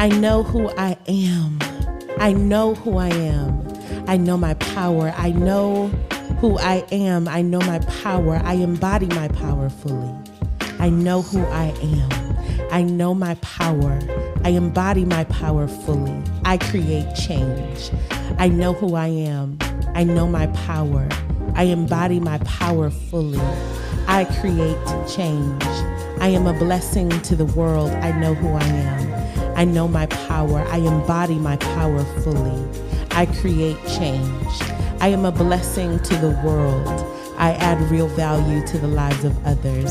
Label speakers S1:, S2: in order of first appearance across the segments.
S1: I know who I am. I know who I am. I know my power. I know who I am. I know my power. I embody my power fully. I know who I am. I know my power. I embody my power fully. I create change. I know who I am. I know my power. I embody my power fully. I create change. I am a blessing to the world. I know who I am. I know my power. I embody my power fully. I create change. I am a blessing to the world. I add real value to the lives of others.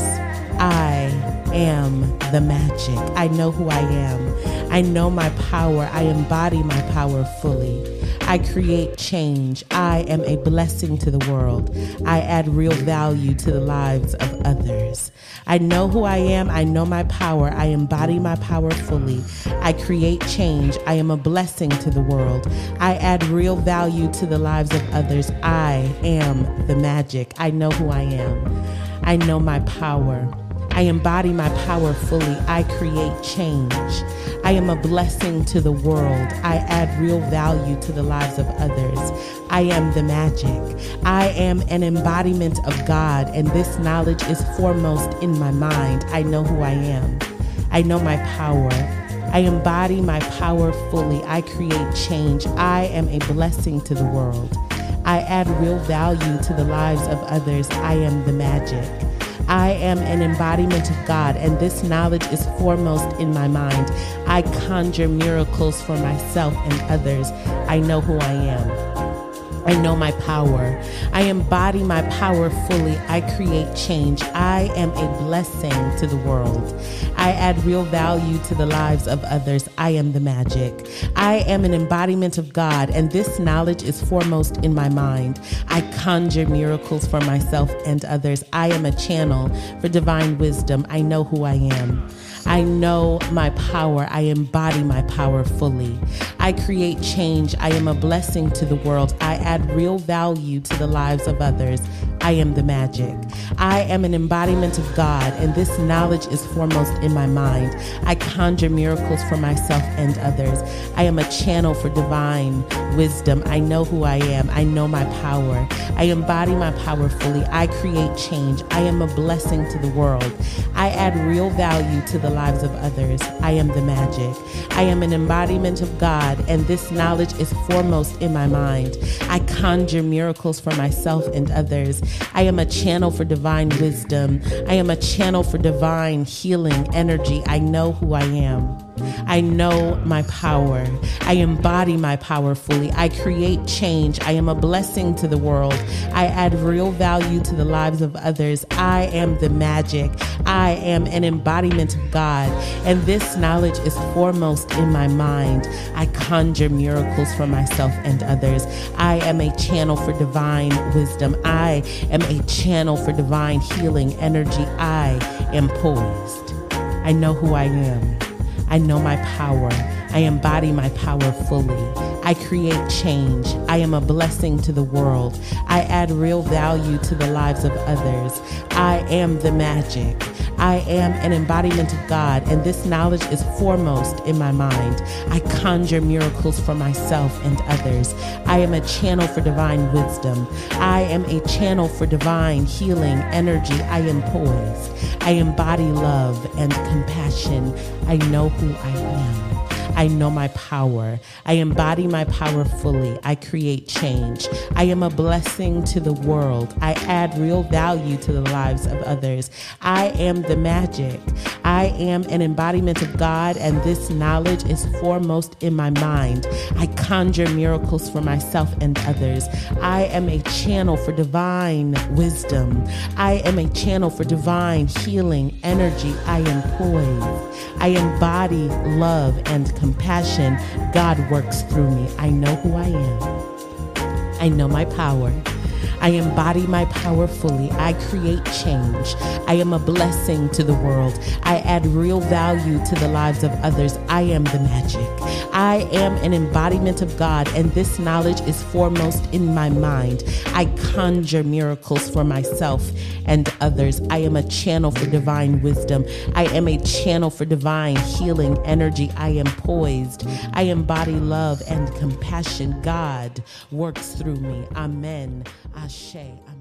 S1: I am the magic. I know who I am. I know my power. I embody my power fully. I create change. I am a blessing to the world. I add real value to the lives of others. I know who I am. I know my power. I embody my power fully. I create change. I am a blessing to the world. I add real value to the lives of others. I am the magic. I know who I am. I know my power. I embody my power fully. I create change. I am a blessing to the world. I add real value to the lives of others. I am the magic. I am an embodiment of God, and this knowledge is foremost in my mind. I know who I am. I know my power. I embody my power fully. I create change. I am a blessing to the world. I add real value to the lives of others. I am the magic. I am an embodiment of God, and this knowledge is foremost in my mind. I conjure miracles for myself and others. I know who I am. I know my power. I embody my power fully. I create change. I am a blessing to the world. I add real value to the lives of others. I am the magic. I am an embodiment of God, and this knowledge is foremost in my mind. I conjure miracles for myself and others. I am a channel for divine wisdom. I know who I am. I know my power. I embody my power fully. I create change. I am a blessing to the world. I add real value to the lives of others. I am the magic. I am an embodiment of God, and this knowledge is foremost in my mind. I conjure miracles for myself and others. I am a channel for divine wisdom. I know who I am. I know my power. I embody my power fully. I create change. I am a blessing to the world. I add real value to the lives of others. I am the magic. I am an embodiment of God, and this knowledge is foremost in my mind. I conjure miracles for myself and others. I am a channel for divine wisdom. I am a channel for divine healing energy. I know who I am. I know my power. I embody my power fully. I create change. I am a blessing to the world. I add real value to the lives of others. I am the magic. I am an embodiment of God. And this knowledge is foremost in my mind. I conjure miracles for myself and others. I am a channel for divine wisdom. I am a channel for divine healing energy. I am poised. I know who I am. I know my power. I embody my power fully. I create change. I am a blessing to the world. I add real value to the lives of others. I am the magic. I am an embodiment of God, and this knowledge is foremost in my mind. I conjure miracles for myself and others. I am a channel for divine wisdom. I am a channel for divine healing energy. I am poised. I embody love and compassion. I know who I am. I know my power. I embody my power fully. I create change. I am a blessing to the world. I add real value to the lives of others. I am the magic. I am an embodiment of God, and this knowledge is foremost in my mind. I conjure miracles for myself and others. I am a channel for divine wisdom. I am a channel for divine healing energy. I am poised. I embody love and compassion compassion, God works through me. I know who I am. I know my power. I embody my power fully. I create change. I am a blessing to the world. I add real value to the lives of others. I am the magic. I am an embodiment of God, and this knowledge is foremost in my mind. I conjure miracles for myself and others. I am a channel for divine wisdom. I am a channel for divine healing energy. I am poised. I embody love and compassion. God works through me. Amen. Ashe. Amen.